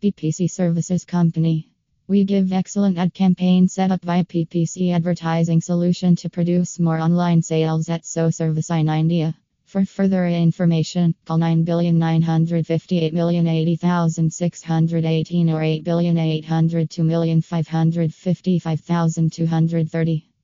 PPC Services Company. We give excellent ad campaign setup via PPC advertising solution to produce more online sales at SEO Service in India. For further information, call 9 billion 958 million 9,958,080,618 or 8,802,555,230.